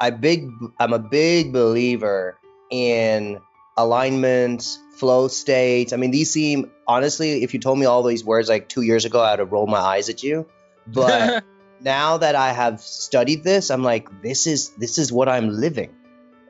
I'm a big I big I'm a big believer in alignment, flow states. I mean, these seem honestly, if you told me all these words like two years ago, I'd have rolled my eyes at you. But now that I have studied this, I'm like, this is this is what I'm living.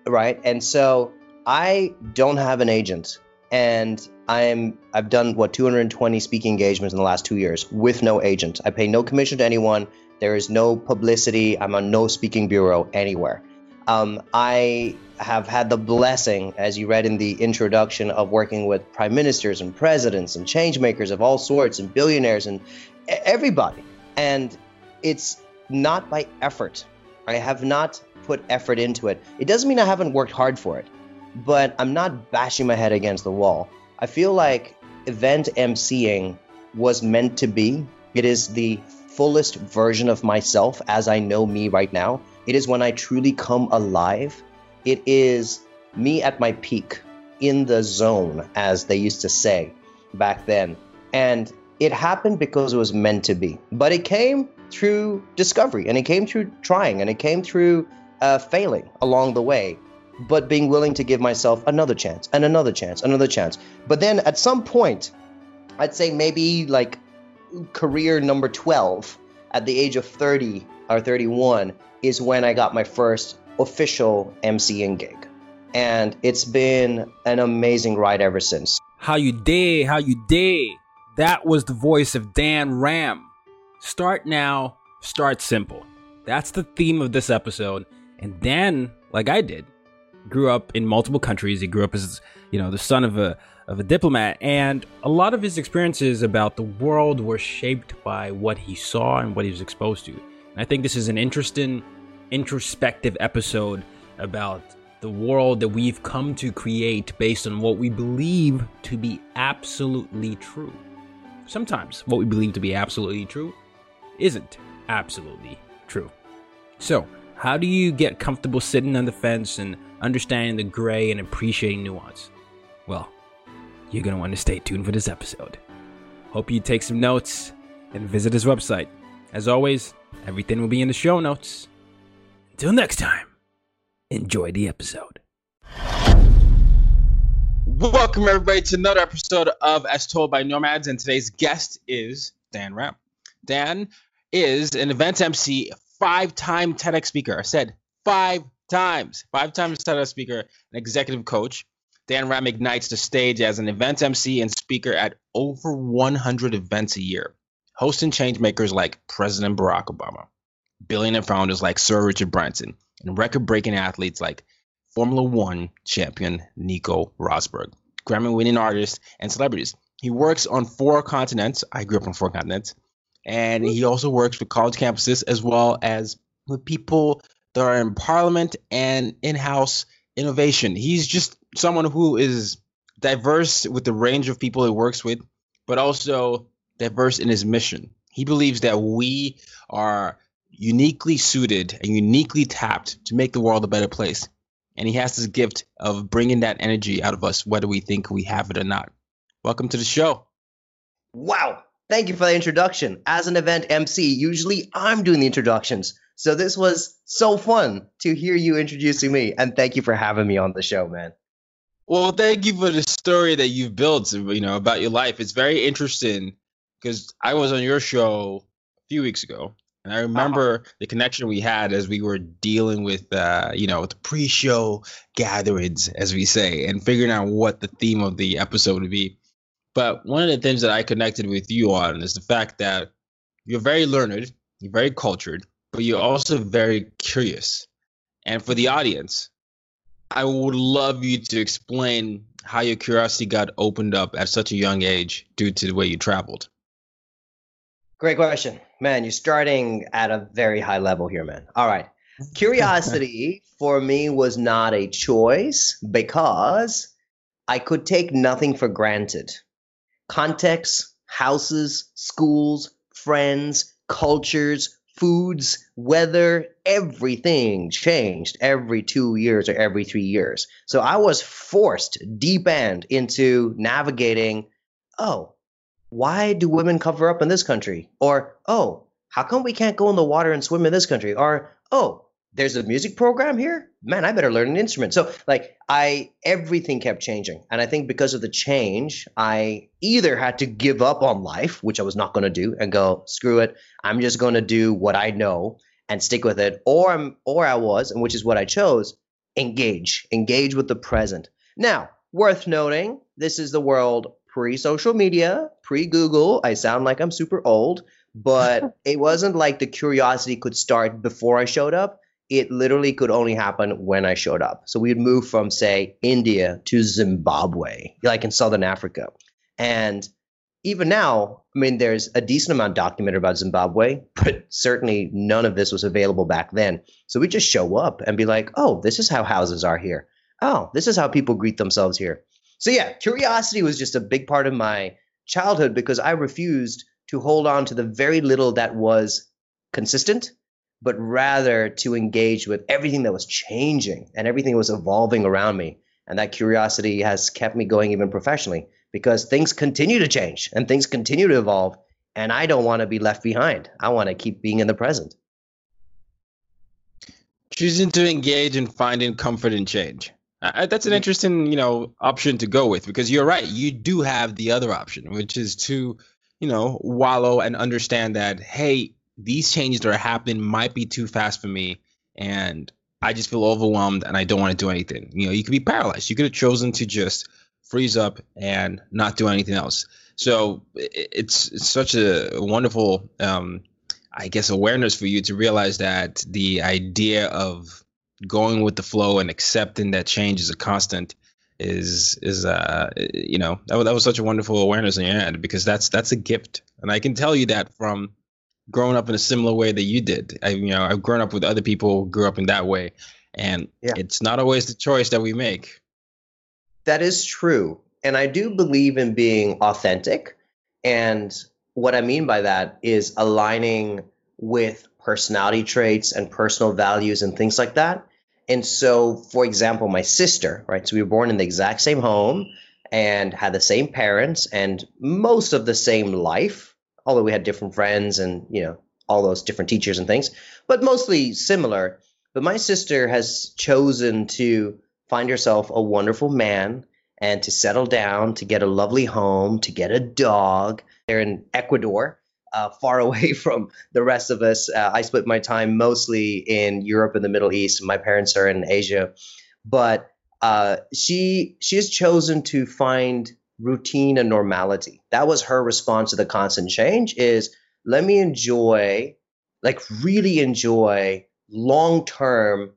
Right. And so I don't have an agent. And I'm I've done what 220 speaking engagements in the last two years with no agent. I pay no commission to anyone. There is no publicity. I'm on no speaking bureau anywhere. Um, I have had the blessing, as you read in the introduction, of working with prime ministers and presidents and change makers of all sorts and billionaires and everybody. And it's not by effort. I have not put effort into it. It doesn't mean I haven't worked hard for it, but I'm not bashing my head against the wall. I feel like event emceeing was meant to be. It is the fullest version of myself as I know me right now. It is when I truly come alive. It is me at my peak, in the zone, as they used to say back then. And it happened because it was meant to be. But it came through discovery, and it came through trying, and it came through uh, failing along the way, but being willing to give myself another chance, and another chance, another chance. But then at some point, I'd say maybe like career number 12 at the age of 30 or 31 is when I got my first official MCing gig. And it's been an amazing ride ever since. How you day, how you day. That was the voice of Dan Ram. Start now, start simple. That's the theme of this episode. And Dan, like I did, grew up in multiple countries. He grew up as, you know, the son of a of a diplomat, and a lot of his experiences about the world were shaped by what he saw and what he was exposed to. And I think this is an interesting, introspective episode about the world that we've come to create based on what we believe to be absolutely true. Sometimes what we believe to be absolutely true isn't absolutely true. So, how do you get comfortable sitting on the fence and understanding the gray and appreciating nuance? Well, you're going to want to stay tuned for this episode. Hope you take some notes and visit his website. As always, everything will be in the show notes. Until next time, enjoy the episode. Welcome everybody to another episode of As Told by Nomads, and today's guest is Dan Ram. Dan is an event MC, five-time TEDx speaker. I said five times, five times TEDx speaker, an executive coach. Dan Ram ignites the stage as an event MC and speaker at over 100 events a year, hosting changemakers like President Barack Obama, billionaire founders like Sir Richard Branson, and record-breaking athletes like Formula One champion Nico Rosberg, Grammy-winning artists and celebrities. He works on four continents. I grew up on four continents, and he also works with college campuses as well as with people that are in parliament and in-house innovation. He's just someone who is diverse with the range of people he works with, but also diverse in his mission. He believes that we are uniquely suited and uniquely tapped to make the world a better place. And he has this gift of bringing that energy out of us, whether we think we have it or not. Welcome to the show. Wow. Thank you for the introduction. As an event MC, usually I'm doing the introductions. So this was so fun to hear you introducing me. And thank you for having me on the show, man. Well, thank you for the story that you've built, you know, about your life. It's very interesting because I was on your show a few weeks ago, and I remember uh-huh. the connection we had as we were dealing with, uh, you know, the pre-show gatherings, as we say, and figuring out what the theme of the episode would be. But one of the things that I connected with you on is the fact that you're very learned, you're very cultured, but you're also very curious. And for the audience, I would love you to explain how your curiosity got opened up at such a young age due to the way you traveled. Great question. Man, you're starting at a very high level here, man. All right. Curiosity for me was not a choice because I could take nothing for granted. Context, houses, schools, friends, cultures, foods, weather, everything changed every two years or every three years. So I was forced deep end into navigating, oh, why do women cover up in this country? Or, oh, how come we can't go in the water and swim in this country? Or, oh, there's a music program here? Man i better learn an instrument. So like i everything kept changing. And i think because of the change i either had to give up on life which i was not going to do and go screw it. I'm just going to do what i know and stick with it. Or i'm or i was and which is what i chose engage engage with the present. Now worth noting this is the world pre social media pre google i sound like i'm super old but it wasn't like the curiosity could start before i showed up it literally could only happen when I showed up. So we'd move from, say, India to Zimbabwe, like in Southern Africa. And even now, I mean, there's a decent amount documented about Zimbabwe, but certainly none of this was available back then. So we just show up and be like, oh, this is how houses are here. Oh, this is how people greet themselves here. So yeah, curiosity was just a big part of my childhood because I refused to hold on to the very little that was consistent but rather to engage with everything that was changing and everything that was evolving around me. And that curiosity has kept me going even professionally because things continue to change and things continue to evolve. And I don't want to be left behind. I want to keep being in the present. Choosing to engage and finding comfort in change. Uh, that's an mm-hmm. interesting, you know, option to go with because you're right. You do have the other option, which is to, you know, wallow and understand that, hey, these changes that are happening might be too fast for me and I just feel overwhelmed and I don't want to do anything. You know, you could be paralyzed. You could have chosen to just freeze up and not do anything else. So it's, it's such a wonderful, um, I guess, awareness for you to realize that the idea of going with the flow and accepting that change is a constant is is uh you know that was, that was such a wonderful awareness in your end because that's that's a gift and I can tell you that from growing up in a similar way that you did. I, you know, I've grown up with other people grew up in that way, and yeah. it's not always the choice that we make. That is true, and I do believe in being authentic. And what I mean by that is aligning with personality traits and personal values and things like that. And so, for example, my sister, right? So we were born in the exact same home and had the same parents and most of the same life although we had different friends and you know all those different teachers and things, but mostly similar. But my sister has chosen to find herself a wonderful man and to settle down, to get a lovely home, to get a dog. They're in Ecuador, uh, far away from the rest of us. Uh, I split my time mostly in Europe and the Middle East. And my parents are in Asia, but uh, she she has chosen to find routine and normality. That was her response to the constant change is let me enjoy, like really enjoy long term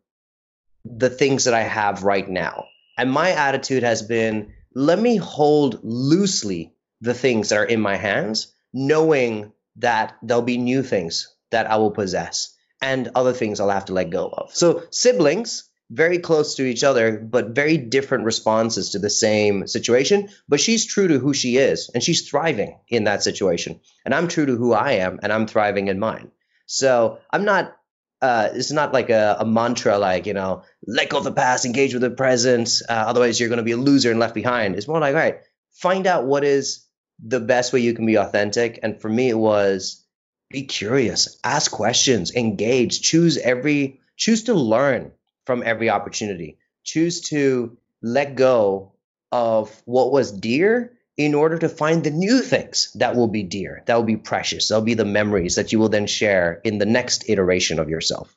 the things that I have right now. And my attitude has been let me hold loosely the things that are in my hands, knowing that there'll be new things that I will possess and other things I'll have to let go of. So, siblings, very close to each other, but very different responses to the same situation. But she's true to who she is, and she's thriving in that situation. And I'm true to who I am, and I'm thriving in mine. So I'm not. Uh, it's not like a, a, mantra, like you know, let go of the past, engage with the present. Uh, otherwise, you're going to be a loser and left behind. It's more like, all right, find out what is the best way you can be authentic. And for me, it was be curious, ask questions, engage, choose every, choose to learn from every opportunity. Choose to let go of what was dear in order to find the new things that will be dear, that will be precious, that'll be the memories that you will then share in the next iteration of yourself.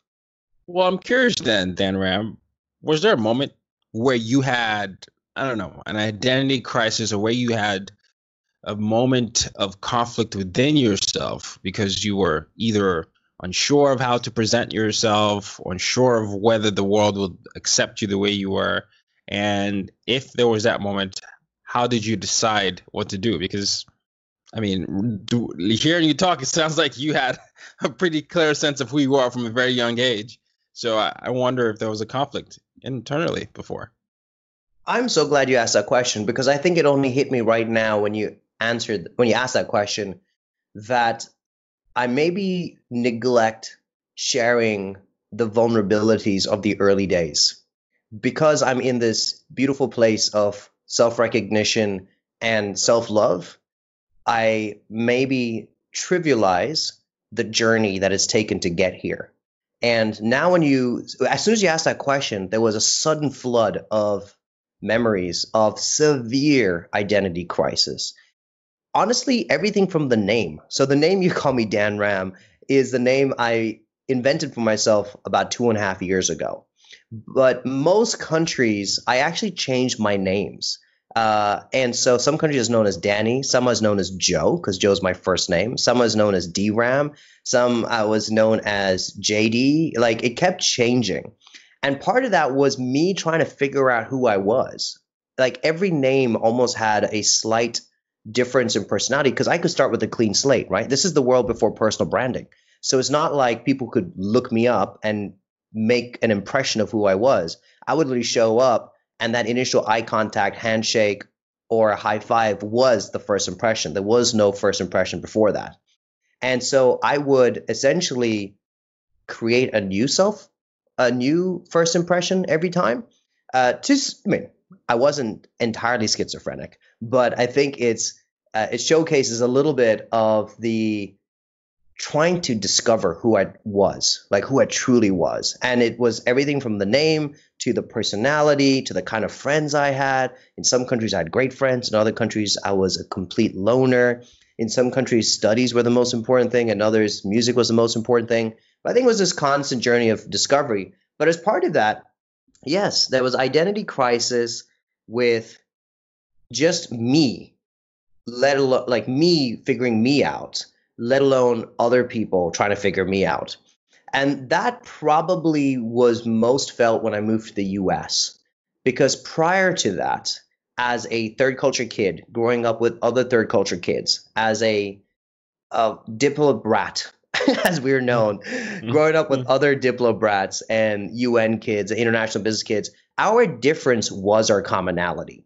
Well, I'm curious then, Dan Ram, was there a moment where you had, I don't know, an identity crisis or where you had a moment of conflict within yourself because you were either unsure of how to present yourself, unsure of whether the world would accept you the way you were. And if there was that moment, how did you decide what to do? Because, I mean, do, hearing you talk, it sounds like you had a pretty clear sense of who you are from a very young age. So I, I wonder if there was a conflict internally before. I'm so glad you asked that question because I think it only hit me right now when you answered when you asked that question that I maybe neglect sharing the vulnerabilities of the early days because I'm in this beautiful place of self recognition and self love. I maybe trivialize the journey that it's taken to get here. And now, when you, as soon as you asked that question, there was a sudden flood of memories of severe identity crisis honestly everything from the name. So the name you call me Dan Ram is the name I invented for myself about two and a half years ago. But most countries, I actually changed my names. Uh, and so some countries is known as Danny, some is known as Joe because Joe's my first name. Some is known as D Ram. Some I was known as JD. Like it kept changing, and part of that was me trying to figure out who I was. Like every name almost had a slight difference in personality because I could start with a clean slate, right? This is the world before personal branding. So it's not like people could look me up and make an impression of who I was. I would literally show up and that initial eye contact, handshake, or a high five was the first impression. There was no first impression before that. And so I would essentially create a new self, a new first impression every time. Uh, to, I mean, I wasn't entirely schizophrenic, but I think it's uh, it showcases a little bit of the trying to discover who I was, like who I truly was. And it was everything from the name to the personality to the kind of friends I had. In some countries, I had great friends. In other countries, I was a complete loner. In some countries, studies were the most important thing. In others, music was the most important thing. But I think it was this constant journey of discovery. But as part of that, yes, there was identity crisis with just me, let alone like me figuring me out, let alone other people trying to figure me out. And that probably was most felt when I moved to the US. Because prior to that, as a third culture kid, growing up with other third culture kids, as a, a diplo brat, as we are known, mm-hmm. growing up with mm-hmm. other diplo brats and UN kids, international business kids, our difference was our commonality.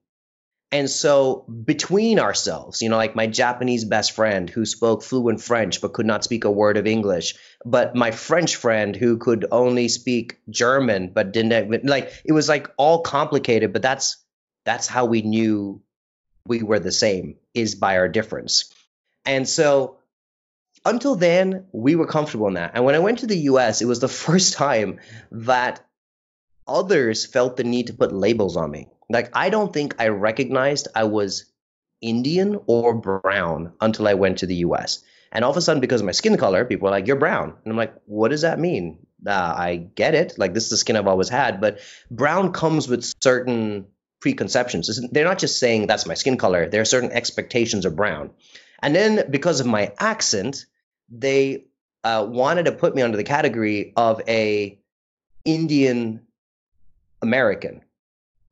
And so between ourselves, you know, like my Japanese best friend who spoke fluent French but could not speak a word of English, but my French friend who could only speak German but didn't like it was like all complicated, but that's that's how we knew we were the same is by our difference. And so until then, we were comfortable in that. And when I went to the US, it was the first time that others felt the need to put labels on me. Like I don't think I recognized I was Indian or brown until I went to the US. And all of a sudden, because of my skin color, people are like, "You're brown," and I'm like, "What does that mean?" Uh, I get it. Like this is the skin I've always had, but brown comes with certain preconceptions. They're not just saying that's my skin color. There are certain expectations of brown, and then because of my accent, they uh, wanted to put me under the category of a Indian American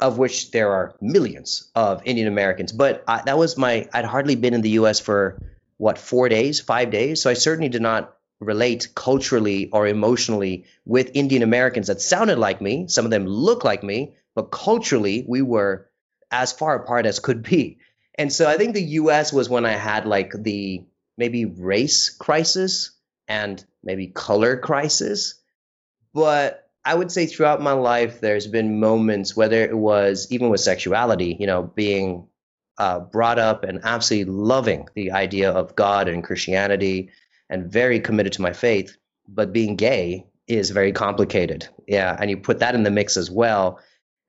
of which there are millions of Indian Americans. But I, that was my, I'd hardly been in the US for what, four days, five days. So I certainly did not relate culturally or emotionally with Indian Americans that sounded like me. Some of them look like me, but culturally, we were as far apart as could be. And so I think the US was when I had like the maybe race crisis and maybe color crisis. But I would say throughout my life, there's been moments, whether it was even with sexuality, you know, being uh, brought up and absolutely loving the idea of God and Christianity and very committed to my faith, but being gay is very complicated. Yeah. And you put that in the mix as well.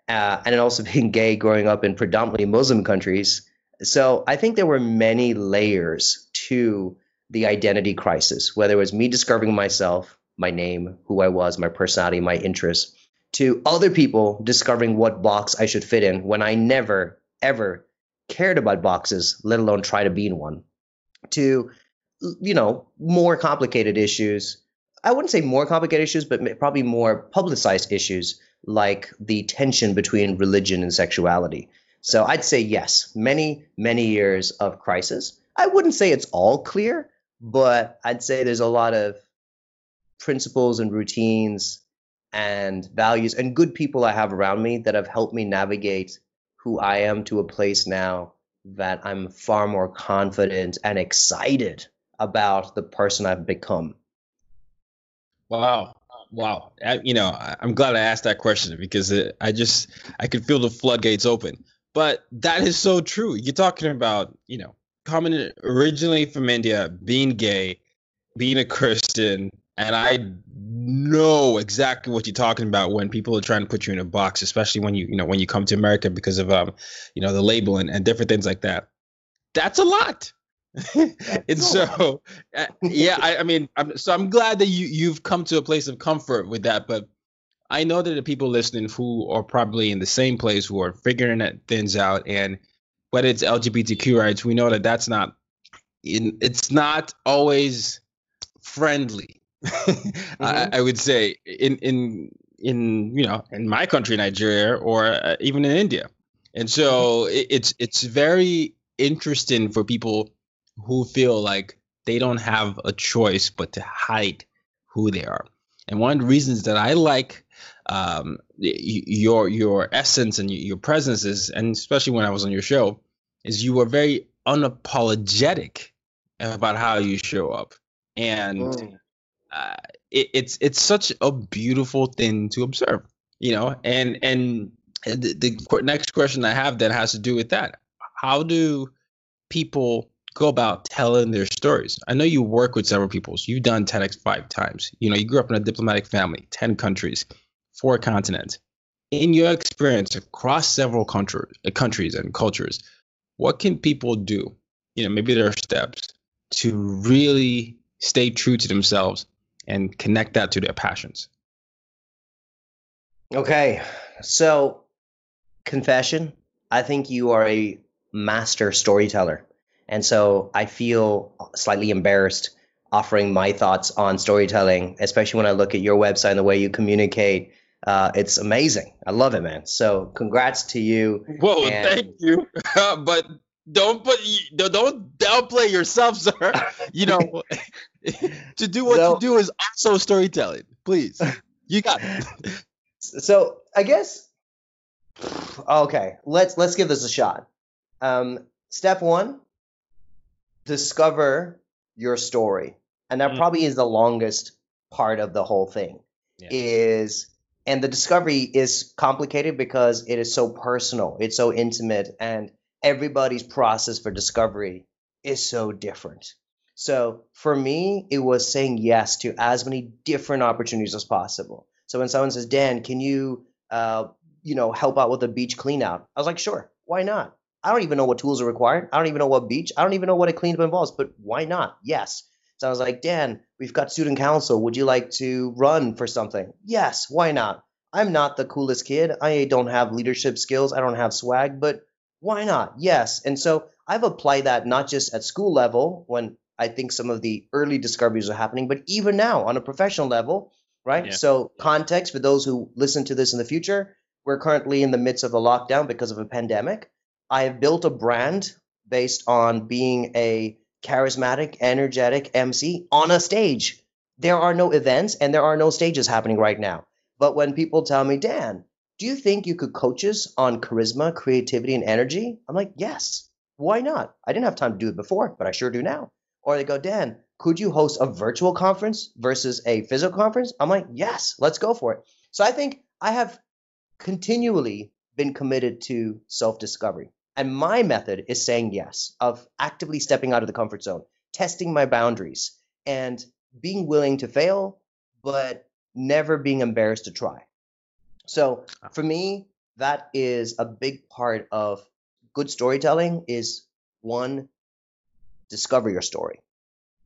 Uh, and also being gay growing up in predominantly Muslim countries, So I think there were many layers to the identity crisis, whether it was me discovering myself, my name, who I was, my personality, my interests, to other people discovering what box I should fit in when I never, ever cared about boxes, let alone try to be in one, to, you know, more complicated issues. I wouldn't say more complicated issues, but probably more publicized issues like the tension between religion and sexuality. So I'd say yes, many, many years of crisis. I wouldn't say it's all clear, but I'd say there's a lot of principles and routines and values and good people I have around me that have helped me navigate who I am to a place now that I'm far more confident and excited about the person I've become. Wow. Wow. I, you know, I'm glad I asked that question because it, I just, I could feel the floodgates open. But that is so true. You're talking about, you know, coming originally from India, being gay, being a Christian, and I know exactly what you're talking about when people are trying to put you in a box, especially when you you know when you come to America because of um you know the label and, and different things like that. That's a lot. and so uh, yeah, I, I mean, I'm, so I'm glad that you you've come to a place of comfort with that, but. I know that the people listening who are probably in the same place who are figuring things out, and whether it's LGBTQ rights, we know that that's not, in, it's not always friendly mm-hmm. I, I, would say in in in you know in my country Nigeria or uh, even in India and so mm-hmm. it, it's it's very interesting for people who feel like they don't have a choice but to hide who they are and one of the reasons that I like um, your your essence and your presence is and especially when I was on your show is you were very unapologetic about how you show up and mm uh, it, it's it's such a beautiful thing to observe, you know. And and the, the next question I have then has to do with that. How do people go about telling their stories? I know you work with several people. So you've done TEDx five times. You know, you grew up in a diplomatic family, ten countries, four continents. In your experience across several country, countries and cultures, what can people do? You know, maybe there are steps to really stay true to themselves and connect that to their passions. Okay. So, confession, I think you are a master storyteller. And so I feel slightly embarrassed offering my thoughts on storytelling, especially when I look at your website and the way you communicate. Uh, it's amazing. I love it, man. So congrats to you. Whoa, and... thank you. but don't put don't downplay yourself, sir. You know, to do what so, you do is also storytelling. Please, you got it. So I guess okay. Let's let's give this a shot. Um, step one: discover your story, and that mm. probably is the longest part of the whole thing. Yeah. Is and the discovery is complicated because it is so personal, it's so intimate, and everybody's process for discovery is so different. So for me, it was saying yes to as many different opportunities as possible. So when someone says, Dan, can you, uh, you know, help out with a beach clean out? I was like, sure, why not? I don't even know what tools are required. I don't even know what beach. I don't even know what a cleanup involves, but why not? Yes. So I was like, Dan, we've got student council. Would you like to run for something? Yes, why not? I'm not the coolest kid. I don't have leadership skills. I don't have swag, but why not? Yes. And so I've applied that not just at school level when I think some of the early discoveries are happening, but even now on a professional level, right? Yeah. So, context for those who listen to this in the future, we're currently in the midst of a lockdown because of a pandemic. I have built a brand based on being a charismatic, energetic MC on a stage. There are no events and there are no stages happening right now. But when people tell me, Dan, do you think you could coach us on charisma, creativity, and energy? I'm like, yes. Why not? I didn't have time to do it before, but I sure do now. Or they go, Dan, could you host a virtual conference versus a physical conference? I'm like, yes, let's go for it. So I think I have continually been committed to self discovery. And my method is saying yes, of actively stepping out of the comfort zone, testing my boundaries, and being willing to fail, but never being embarrassed to try. So for me, that is a big part of good storytelling is one, discover your story.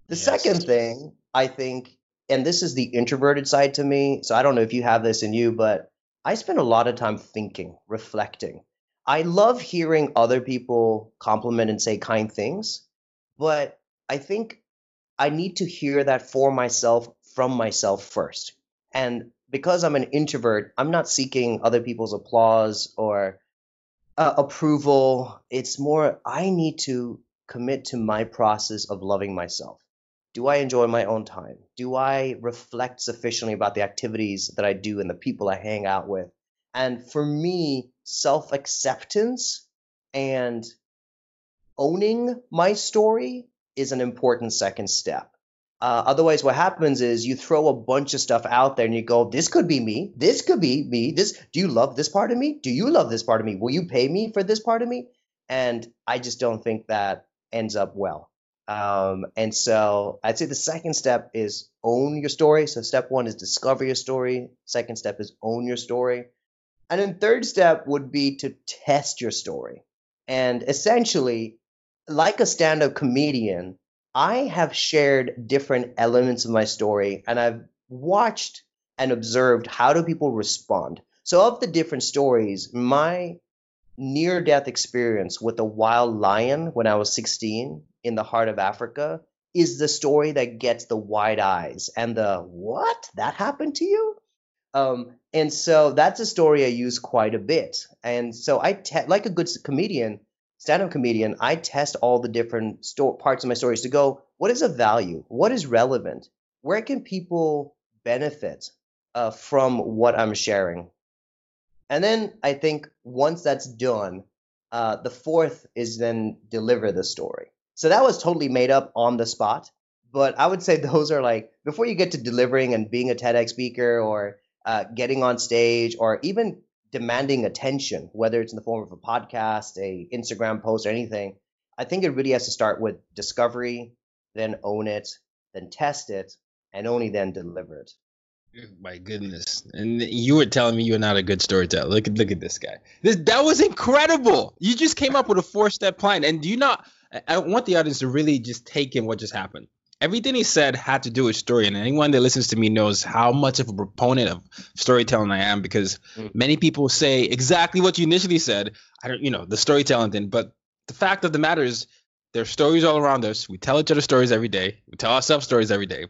The Yes. second thing I think, and this is the introverted side to me, so I don't know if you have this in you, but I spend a lot of time thinking, reflecting. I love hearing other people compliment and say kind things, but I think I need to hear that for myself from myself first. And because I'm an introvert, I'm not seeking other people's applause or uh, approval. It's more, I need to commit to my process of loving myself. Do I enjoy my own time? Do I reflect sufficiently about the activities that I do and the people I hang out with? And for me, self acceptance and owning my story is an important second step. Uh, otherwise, what happens is you throw a bunch of stuff out there and you go, "This could be me. This could be me. This. Do you love this part of me? Do you love this part of me? Will you pay me for this part of me?" And I just don't think that ends up well. Um, and so I'd say the second step is own your story. So step one is discover your story. Second step is own your story. And then third step would be to test your story. And essentially, like a stand-up comedian, I have shared different elements of my story and I've watched and observed how do people respond. So of the different stories, my near death experience with a wild lion when I was 16 in the heart of Africa is the story that gets the wide eyes and the what that happened to you um, and so that's a story I use quite a bit. And so I, te- like a good comedian, stand-up comedian, I test all the different sto- parts of my stories to go, what is of value? What is relevant? Where can people benefit uh, from what I'm sharing? And then I think once that's done, uh, the fourth is then deliver the story. So that was totally made up on the spot. But I would say those are like before you get to delivering and being a TEDx speaker or uh, getting on stage or even demanding attention, whether it's in the form of a podcast, a Instagram post, or anything. I think it really has to start with discovery, then own it, then test it, and only then deliver it. My goodness! And you were telling me you're not a good storyteller. Look at look at this guy. This that was incredible. You just came up with a four step plan. And do you not? I- want the audience to really just take in what just happened. Everything he said had to do with story, and anyone that listens to me knows how much of a proponent of storytelling I am because Mm. many people say exactly what you initially said. I don't, you know, the storytelling thing. But the fact of the matter is, there's stories all around us. We tell each other stories every day. We tell ourselves stories every day.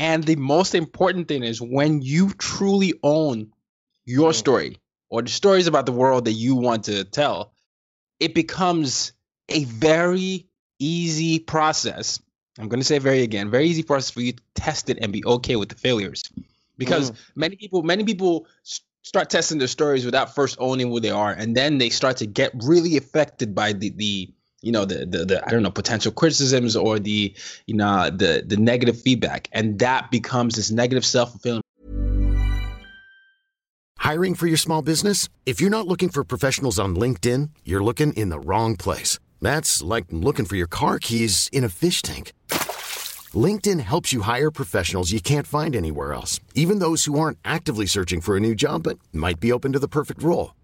And the most important thing is when you truly own your Mm. story or the stories about the world that you want to tell, it becomes a very easy process. I'm going to say very again, very easy process for you to test it and be okay with the failures. Because many people, many people start testing their stories without first owning who they are, and then they start to get really affected by the the you know the the, the I don't know potential criticisms or the you know the the negative feedback, and that becomes this negative self fulfilling Hiring for your small business? If you're not looking for professionals on LinkedIn, you're looking in the wrong place. That's like looking for your car keys in a fish tank. LinkedIn helps you hire professionals you can't find anywhere else, even those who aren't actively searching for a new job but might be open to the perfect role.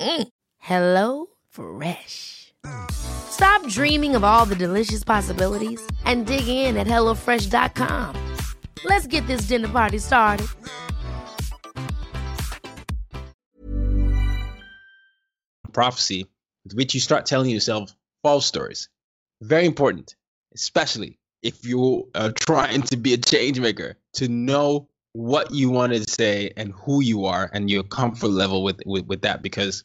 Mm. Hello Fresh. Stop dreaming of all the delicious possibilities and dig in at HelloFresh.com. Let's get this dinner party started. prophecy with which you start telling yourself false stories. Very important, especially if you are trying to be a change maker, to know what you want to say and who you are and your comfort level with, with, with that. Because,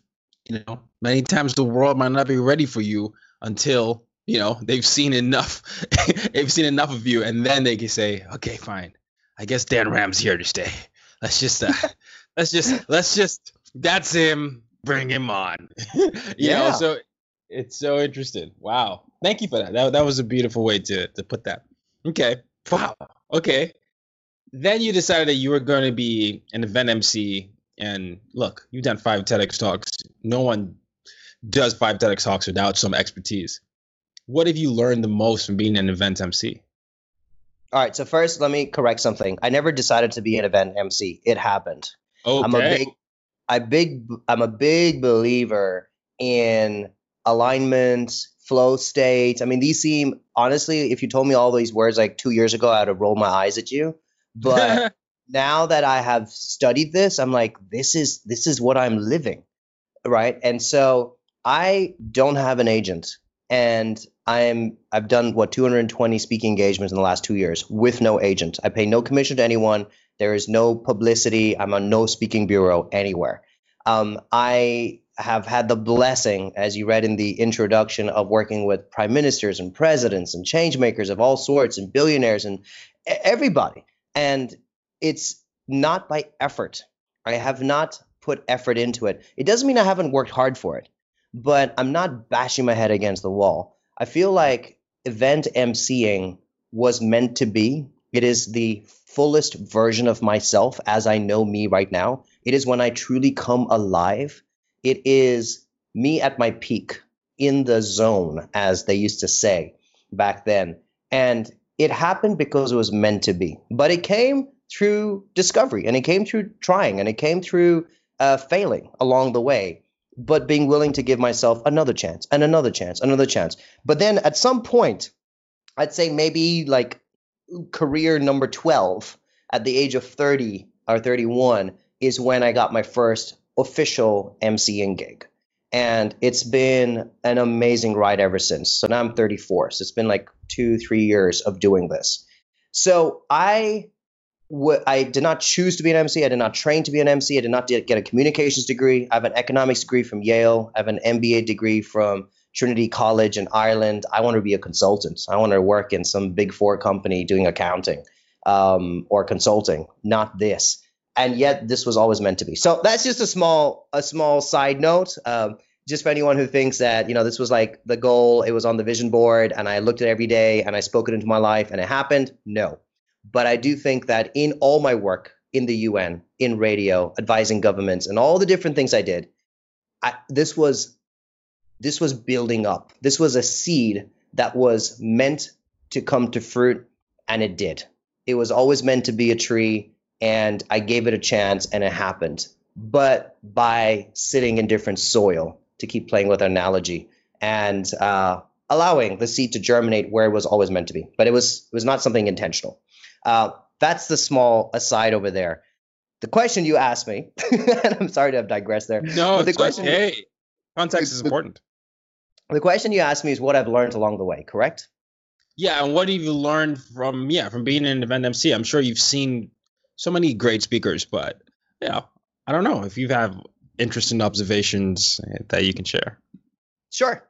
you know, many times the world might not be ready for you until, you know, they've seen enough, they've seen enough of you. And then they can say, okay, fine. I guess Dan Ram's here to stay. Let's just, uh, let's just, let's just, that's him. Bring him on. you know, Yeah. so It's so interesting. Wow. Thank you for that. That, that was a beautiful way to, to put that. Okay. Wow. Okay. Then you decided that you were going to be an event MC. And look, you've done five TEDx talks. No one does five TEDx talks without some expertise. What have you learned the most from being an event MC? All right. So first, let me correct something. I never decided to be an event MC. It happened. Okay. I'm a big, I big, I'm a big believer in alignment, flow state. I mean, these seem honestly, if you told me all these words like two years ago, I'd have rolled my eyes at you. But now that I have studied this, I'm like, this is this is what I'm living, right? And so I don't have an agent, and I'm I've done what 220 speaking engagements in the last two years with no agent. I pay no commission to anyone. There is no publicity. I'm on no speaking bureau anywhere. Um, I have had the blessing, as you read in the introduction, of working with prime ministers and presidents and change makers of all sorts and billionaires and everybody. And it's not by effort. I have not put effort into it. It doesn't mean I haven't worked hard for it, but I'm not bashing my head against the wall. I feel like event emceeing was meant to be. It is the fullest version of myself as I know me right now. It is when I truly come alive. It is me at my peak in the zone, as they used to say back then. And it happened because it was meant to be. But it came through discovery and it came through trying and it came through uh, failing along the way, but being willing to give myself another chance and another chance, another chance. But then at some point, I'd say maybe like career number 12 at the age of 30 or 31 is when I got my first official MCing gig. And it's been an amazing ride ever since. So now I'm 34. So it's been like two, three years of doing this. So I w- I did not choose to be an MC. I did not train to be an MC. I did not get a communications degree. I have an economics degree from Yale. I have an MBA degree from Trinity College in Ireland. I want to be a consultant. I want to work in some big four company doing accounting um, or consulting, not this. And yet, this was always meant to be. So that's just a small a small side note. Um, just for anyone who thinks that you know this was like the goal, it was on the vision board, and I looked at it every day and I spoke it into my life, and it happened. No, but I do think that in all my work in the UN, in radio, advising governments, and all the different things I did, I, this was this was building up. This was a seed that was meant to come to fruit, and it did. It was always meant to be a tree, and I gave it a chance, and it happened. But by sitting in different soil, to keep playing with analogy, and uh, allowing the seed to germinate where it was always meant to be. But it was it was not something intentional. Uh, that's the small aside over there. The question you asked me, and I'm sorry to have digressed there. No, but the it's question, okay. Context is the- important. the question you asked me is what I've learned along the way, correct? Yeah, and what have you learned from yeah from being an event MC? I'm sure you've seen so many great speakers, but yeah, I don't know if you have interesting observations that you can share. Sure.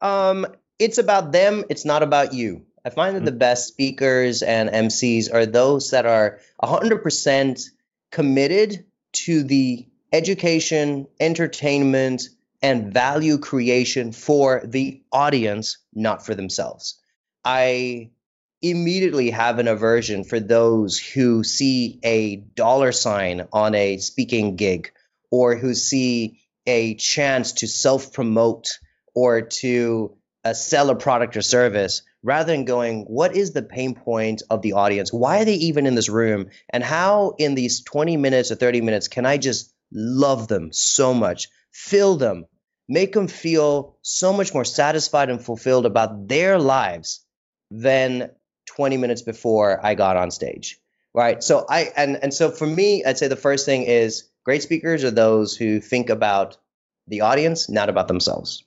Um, it's about them. It's not about you. I find that the best speakers and MCs are those that are 100% committed to the education, entertainment, and value creation for the audience, not for themselves. I immediately have an aversion for those who see a dollar sign on a speaking gig or who see a chance to self promote or to uh, sell a product or service rather than going, what is the pain point of the audience? Why are they even in this room? And how, in these 20 minutes or 30 minutes, can I just love them so much, fill them, make them feel so much more satisfied and fulfilled about their lives than 20 minutes before I got on stage? Right. So I and and so for me, I'd say the first thing is great speakers are those who think about the audience, not about themselves.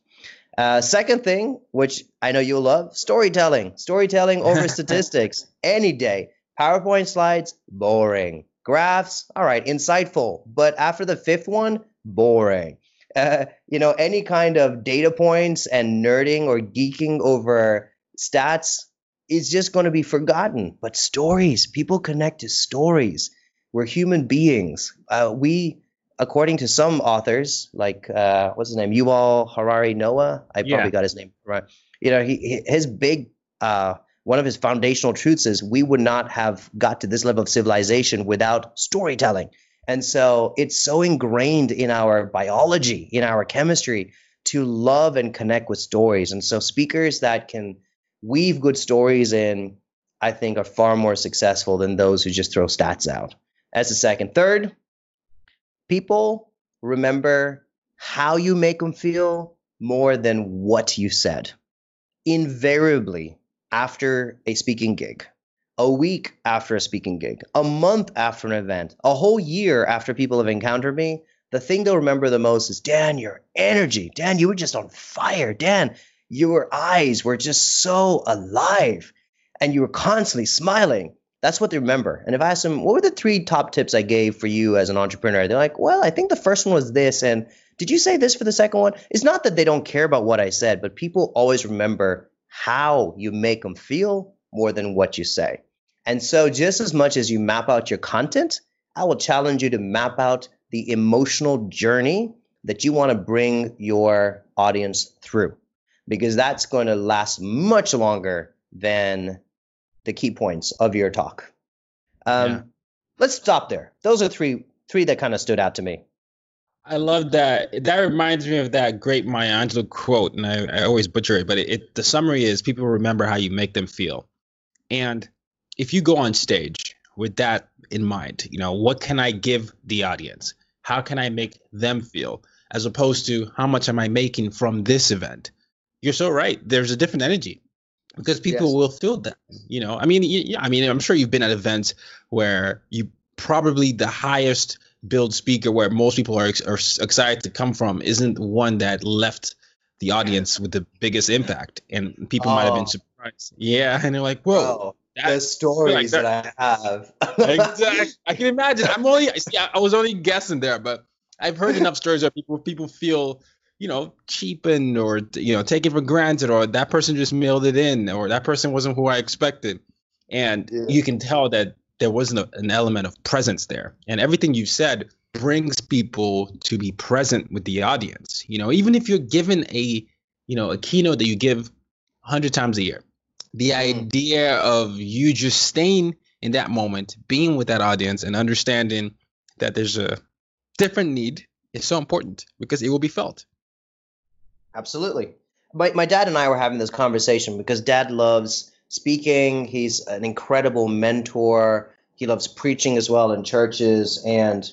Uh, second thing, which I know you'll love, storytelling. Storytelling over statistics any day. PowerPoint slides, boring. Graphs, all right, insightful. But after the fifth one, boring. Uh, you know, any kind of data points and nerding or geeking over stats is just going to be forgotten. But stories, people connect to stories. We're human beings. Uh, we according to some authors, like uh, what's his name, Yuval Harari Noah, I probably Yeah. got his name right. You know, he, his big uh, one of his foundational truths is we would not have got to this level of civilization without storytelling. And so it's so ingrained in our biology, in our chemistry, to love and connect with stories. And so speakers that can weave good stories in, I think, are far more successful than those who just throw stats out. That's the second. Third, people remember how you make them feel more than what you said. Invariably, after a speaking gig, a week after a speaking gig, a month after an event, a whole year after people have encountered me, the thing they'll remember the most is Dan, your energy. Dan, you were just on fire. Dan, your eyes were just so alive and you were constantly smiling. That's what they remember. And if I ask them, what were the three top tips I gave for you as an entrepreneur? They're like, well, I think the first one was this. And did you say this for the second one? It's not that they don't care about what I said, but people always remember how you make them feel more than what you say. And so, just as much as you map out your content, I will challenge you to map out the emotional journey that you want to bring your audience through, because that's going to last much longer than the key points of your talk. Um, Yeah. Let's stop there. Those are three three that kind of stood out to me. I love that. That reminds me of that great Maya Angelou quote, and I, I always butcher it, but it, it the summary is people remember how you make them feel. And if you go on stage with that in mind, you know, what can I give the audience? How can I make them feel? As opposed to how much am I making from this event? You're so right. There's a different energy because people Yes. will feel that. You know, I mean, yeah, I mean, I'm sure you've been at events where you probably the highest billed speaker where most people are, are excited to come from isn't one that left the audience with the biggest impact, and people might have Oh. been surprised. Yeah, and they're like, "Whoa." Oh, the that's- stories like that I have. exactly. I can imagine. I'm only. See, I I was only guessing there, but I've heard enough stories where people people feel, you know, cheapened or you know taken for granted, or that person just mailed it in, or that person wasn't who I expected, and Yeah. you can tell that there wasn't a, an element of presence there, and everything you said brings people to be present with the audience. You know, even if you're given a, you know, a keynote that you give hundred times a year, the Mm. idea of you just staying in that moment, being with that audience, and understanding that there's a different need is so important because it will be felt. Absolutely. My, my dad and I were having this conversation because dad loves speaking. He's an incredible mentor. He loves preaching as well in churches. And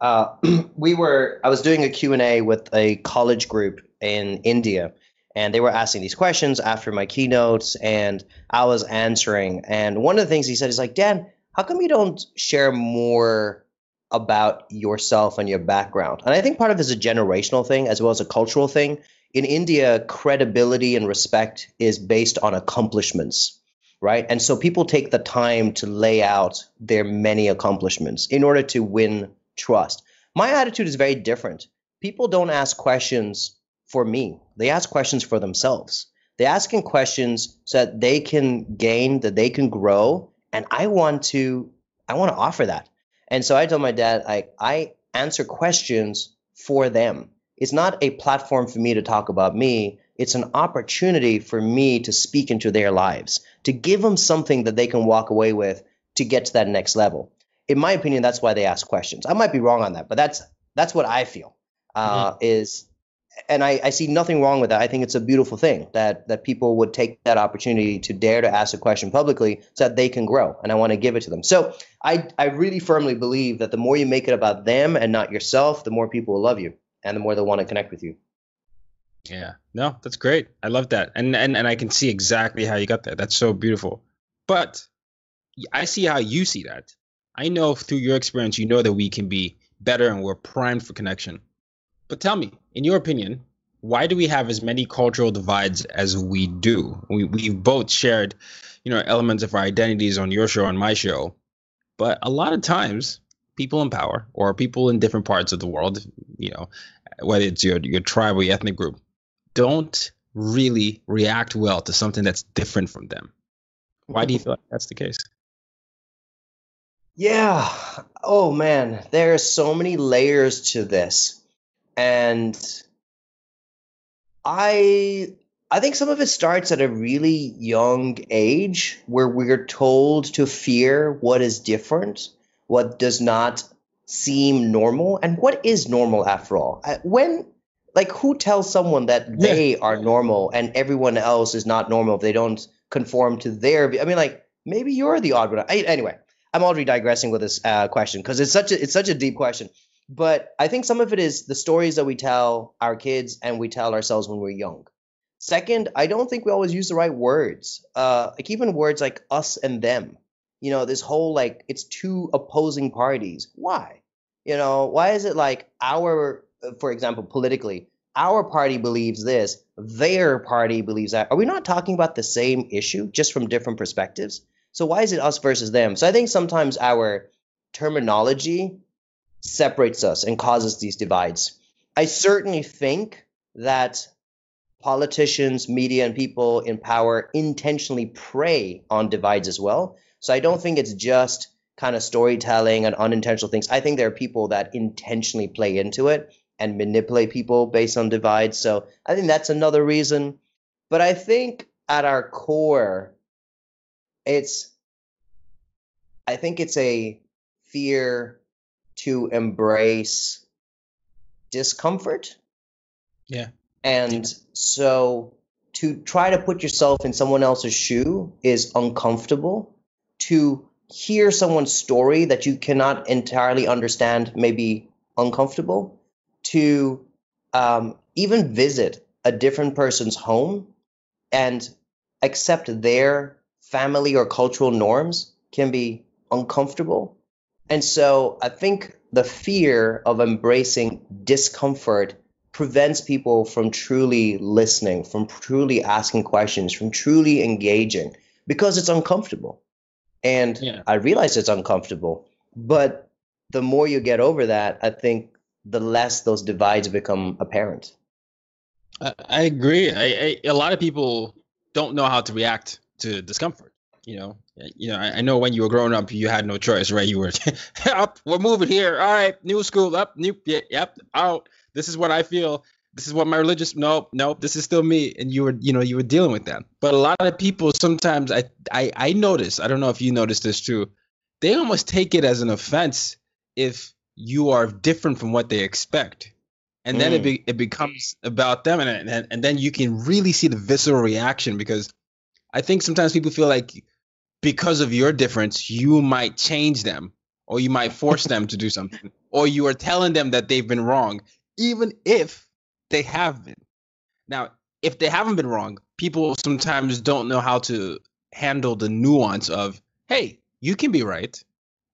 uh, we were, I was doing a Q&A with a college group in India. And they were asking these questions after my keynotes, and I was answering. And one of the things he said is like, Dan, how come you don't share more about yourself and your background? And I think part of it is a generational thing as well as a cultural thing in India, credibility and respect is based on accomplishments, right? And so people take the time to lay out their many accomplishments in order to win trust. My attitude is very different. People don't ask questions for me, they ask questions for themselves. They're asking questions so that they can gain, that they can grow. And I want to, I want to offer that. And so I told my dad, I, I answer questions for them. It's not a platform for me to talk about me. It's an opportunity for me to speak into their lives, to give them something that they can walk away with to get to that next level. In my opinion, that's why they ask questions. I might be wrong on that, but that's that's what I feel. Uh, Is and I, I see nothing wrong with that. I think it's a beautiful thing that that people would take that opportunity to dare to ask a question publicly so that they can grow. And I want to give it to them. So I I really firmly believe that the more you make it about them and not yourself, the more people will love you and the more they'll want to connect with you. Yeah. No, that's great. I love that. And and and I can see exactly how you got there. That's so beautiful. But I see how you see that. I know through your experience you know that we can be better and we're primed for connection. But tell me, in your opinion, why do we have as many cultural divides as we do? We we've both shared, you know, elements of our identities on your show and my show. But a lot of times people in power or people in different parts of the world, you know, whether it's your your tribe or your ethnic group, don't really react well to something that's different from them. Why do you feel like that's the case? Yeah. Oh man, there are so many layers to this. And I I think some of it starts at a really young age where we're told to fear what is different, what does not seem normal, and what is normal after all. When like who tells someone that they are normal and everyone else is not normal if they don't conform to their? I mean like maybe you're the odd one. I, anyway, I'm already digressing with this uh, question because it's such a it's such a deep question. But I think some of it is the stories that we tell our kids and we tell ourselves when we're young. Second, I don't think we always use the right words. Uh, like even words like us and them. You know, this whole like it's two opposing parties. Why? You know, why is it like our, uh, for example, politically, our party believes this, their party believes that? Are we not talking about the same issue just from different perspectives? So why is it us versus them? So I think sometimes our terminology separates us and causes these divides. I certainly think that politicians, media, and people in power intentionally prey on divides as well. So I don't think it's just kind of storytelling and unintentional things. I think there are people that intentionally play into it and manipulate people based on divides. So I think that's another reason. But I think at our core, it's I think it's a fear to embrace discomfort. Yeah. And so to try to put yourself in someone else's shoe is uncomfortable. To hear someone's story that you cannot entirely understand may be uncomfortable. To um, even visit a different person's home and accept their family or cultural norms can be uncomfortable. And so I think the fear of embracing discomfort prevents people from truly listening, from truly asking questions, from truly engaging because it's uncomfortable. And Yeah. I realize it's uncomfortable, but the more you get over that, I think the less those divides become apparent. I, I agree. I, I, a lot of people don't know how to react to discomfort. You know, you know. I, I know when you were growing up, you had no choice, right? You were up. We're moving here. All right, new school up. New, yep, out. This is what I feel. This is what my religious. Nope, nope. This is still me. And you were, you know, you were dealing with that. But a lot of people sometimes, I, I, I notice. I don't know if you noticed this too. They almost take it as an offense if you are different from what they expect and then it, Mm. be, it becomes about them and, and and then you can really see the visceral reaction because i think sometimes people feel like because of your difference you might change them or you might force them to do something or you are telling them that they've been wrong even if they have been now if they haven't been wrong people sometimes don't know how to handle the nuance of hey you can be right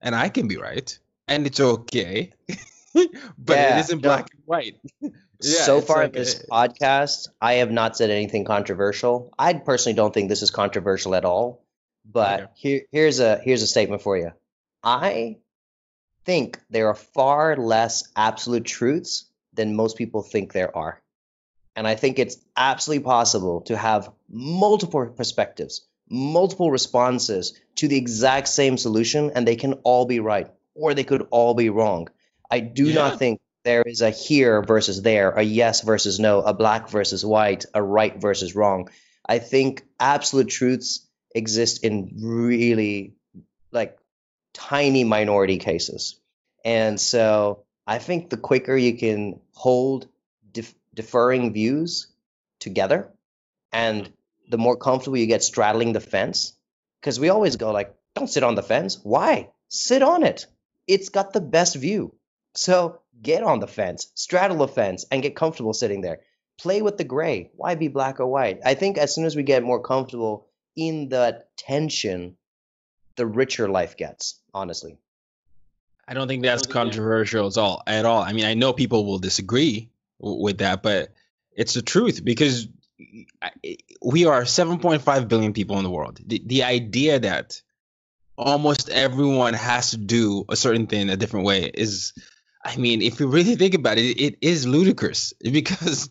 and i can be right and it's okay but Yeah, it isn't no. black and white Yeah, so far like, in this uh, podcast, I have not said anything controversial. I personally don't think this is controversial at all. But Okay. here, here's a here's a statement for you. I think there are far less absolute truths than most people think there are. And I think it's absolutely possible to have multiple perspectives, multiple responses to the exact same solution, and they can all be right or they could all be wrong. I do Yeah. not think there is a here versus there, a yes versus no, a black versus white, a right versus wrong. I think absolute truths exist in really like tiny minority cases. And so I think the quicker you can hold dif- differing views together and mm-hmm. the more comfortable you get straddling the fence, because we always go like, don't sit on the fence. Why? Sit on it. It's got the best view. So get on the fence, straddle the fence, and get comfortable sitting there. Play with the gray. Why be black or white? I think as soon as we get more comfortable in that tension, the richer life gets, honestly. I don't think that's controversial at all. At all. I mean, I know people will disagree w- with that, but it's the truth because we are 7.5 billion people in the world. The, the idea that almost everyone has to do a certain thing a different way is, I mean, if you really think about it, it is ludicrous because.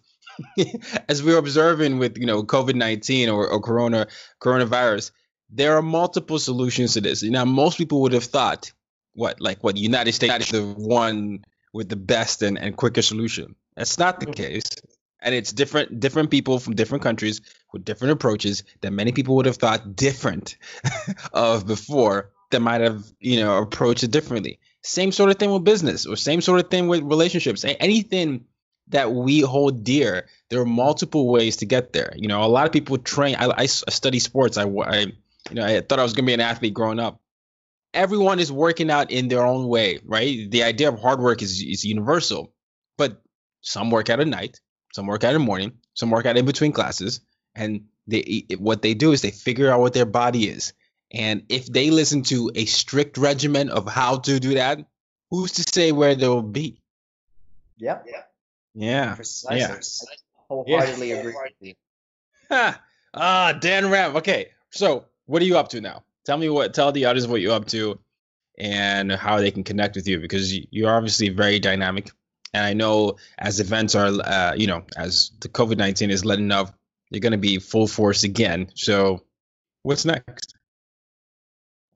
as we're observing with you know COVID nineteen or, or corona coronavirus, there are multiple solutions to this. Now, most people would have thought what like what United States is the one with the best and, and quicker solution. That's not the mm-hmm. case. And it's different different people from different countries with different approaches that many people would have thought different of before that might have, you know, approached it differently. Same sort of thing with business or same sort of thing with relationships. Anything that we hold dear, there are multiple ways to get there. You know, a lot of people train. I, I study sports. I, I, you know, I thought I was going to be an athlete growing up everyone is working out in their own way, right? The idea of hard work is, is universal, but some work out at night, some work out in the morning, some work out in between classes, and they what they do is they figure out what their body is, and if they listen to a strict regimen of how to do that, who's to say where they'll be? Yep. Yep. Yeah. Precisely. Yeah. wholeheartedly yeah. agree. Ah, Dan Ram. Okay, so what are you up to now? Tell me what tell the audience what you're up to and how they can connect with you because you're obviously very dynamic. And i know as events are uh, you know as the covid-19 is letting up you're going to be full force again. So what's next?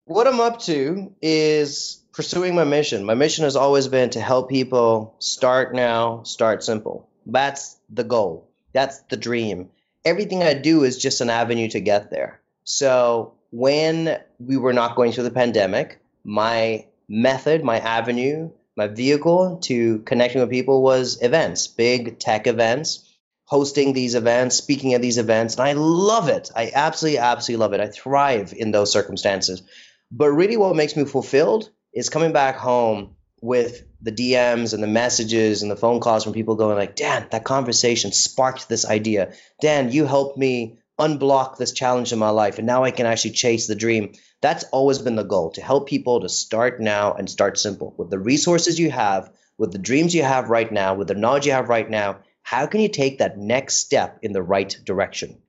What i'm up to is pursuing my mission. My mission has always been to help people start now start simple. That's the goal. That's the dream. Everything i do is just an avenue to get there. So when we were not going through the pandemic, my method, my avenue, my vehicle to connecting with people was events, big tech events, hosting these events, speaking at these events. And I love it. I absolutely, absolutely love it. I thrive in those circumstances. But really, what makes me fulfilled is coming back home with the DMs and the messages and the phone calls from people going like, Dan, that conversation sparked this idea. Dan, you helped me unblock this challenge in my life and now I can actually chase the dream. That's always been the goal to help people to start now and start simple. With the resources you have, with the dreams you have right now, with the knowledge you have right now, how can you take that next step in the right direction?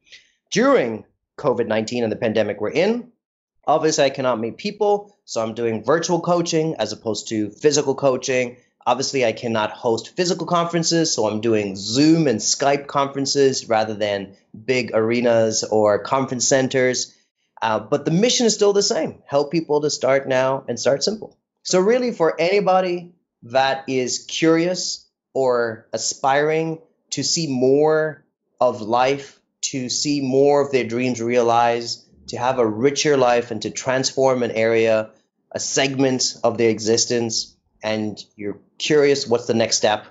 During COVID 19 and the pandemic we're in, obviously I cannot meet people, so I'm doing virtual coaching as opposed to physical coaching. Obviously, I cannot host physical conferences, so I'm doing Zoom and Skype conferences rather than big arenas or conference centers. Uh, but the mission is still the same help people to start now and start simple. So, really, for anybody that is curious or aspiring to see more of life, to see more of their dreams realized, to have a richer life, and to transform an area, a segment of their existence, and you're curious what's the next step,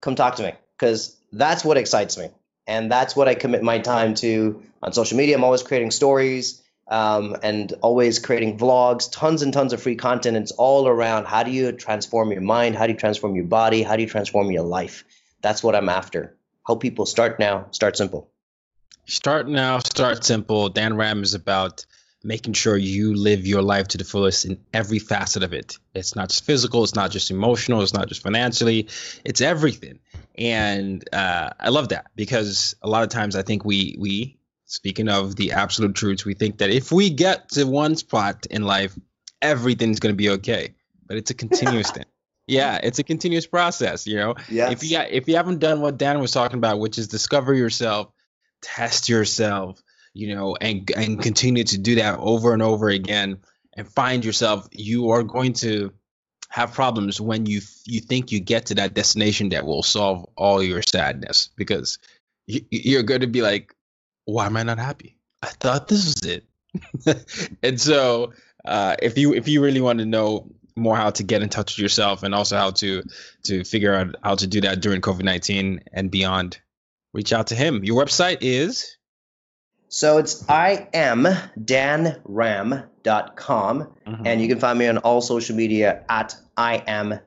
come talk to me because that's what excites me. And that's what I commit my time to on social media. I'm always creating stories um, and always creating vlogs, tons and tons of free content. It's all around how do you transform your mind? How do you transform your body? How do you transform your life? That's what I'm after. Help people start now, start simple. Start now, start simple. Dan Ram is about making sure you live your life to the fullest in every facet of it. It's not just physical, it's not just emotional, it's not just financially, it's everything. And uh, I love that because a lot of times I think we we speaking of the absolute truths, we think that if we get to one spot in life, everything's going to be okay. But it's a continuous thing. Yeah, it's a continuous process. You know, yes. if you if you haven't done what Dan was talking about, which is discover yourself, test yourself, you know, and and continue to do that over and over again and find yourself, you are going to have problems when you you think you get to that destination that will solve all your sadness because you, you're going to be like, why am I not happy? I thought this was it. and so, uh, if you if you really want to know more how to get in touch with yourself and also how to to figure out how to do that during COVID nineteen and beyond, reach out to him. Your website is so it's I am danram.com mm-hmm. and you can find me on all social media at I am.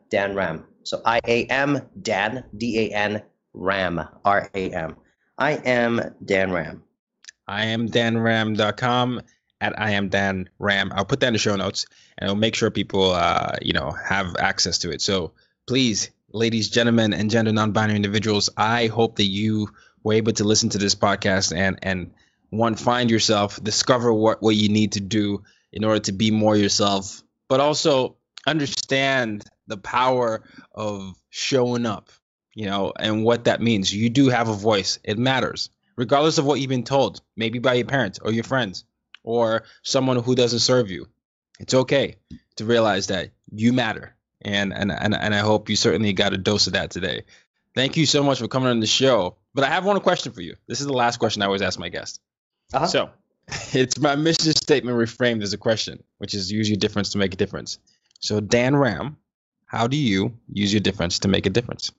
So I A M Dan D A N Ram R A M. I am Dan Ram. I am danram.com at I am Dan Ram. I'll put that in the show notes and I'll make sure people uh, you know have access to it. So please, ladies, gentlemen, and gender non-binary individuals, I hope that you were able to listen to this podcast and and one find yourself discover what, what you need to do in order to be more yourself but also understand the power of showing up you know and what that means you do have a voice it matters regardless of what you've been told maybe by your parents or your friends or someone who doesn't serve you it's okay to realize that you matter. And, and and and I hope you certainly got a dose of that today. Thank you so much for coming on the show. But I have one question for you. This is the last question I always ask my guests. Uh-huh. So it's my mission statement reframed as a question, which is use your difference to make a difference. So Dan Ram, how do you use your difference to make a difference?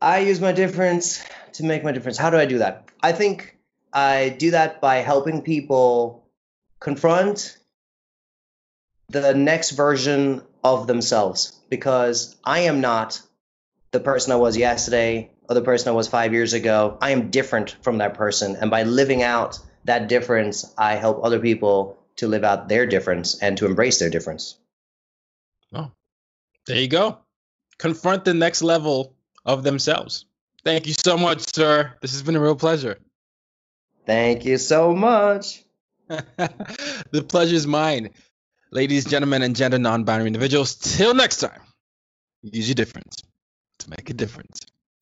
I use my difference to make my difference. How do I do that? I think I do that by helping people confront the next version of themselves because I am not the person I was yesterday or the person I was five years ago. I am different from that person. And by living out that difference, I help other people to live out their difference and to embrace their difference. Oh, there you go. Confront the next level of themselves. Thank you so much, sir. This has been a real pleasure. Thank you so much. the pleasure is mine. Ladies, gentlemen, and gender non binary individuals, till next time, use your difference to make a difference.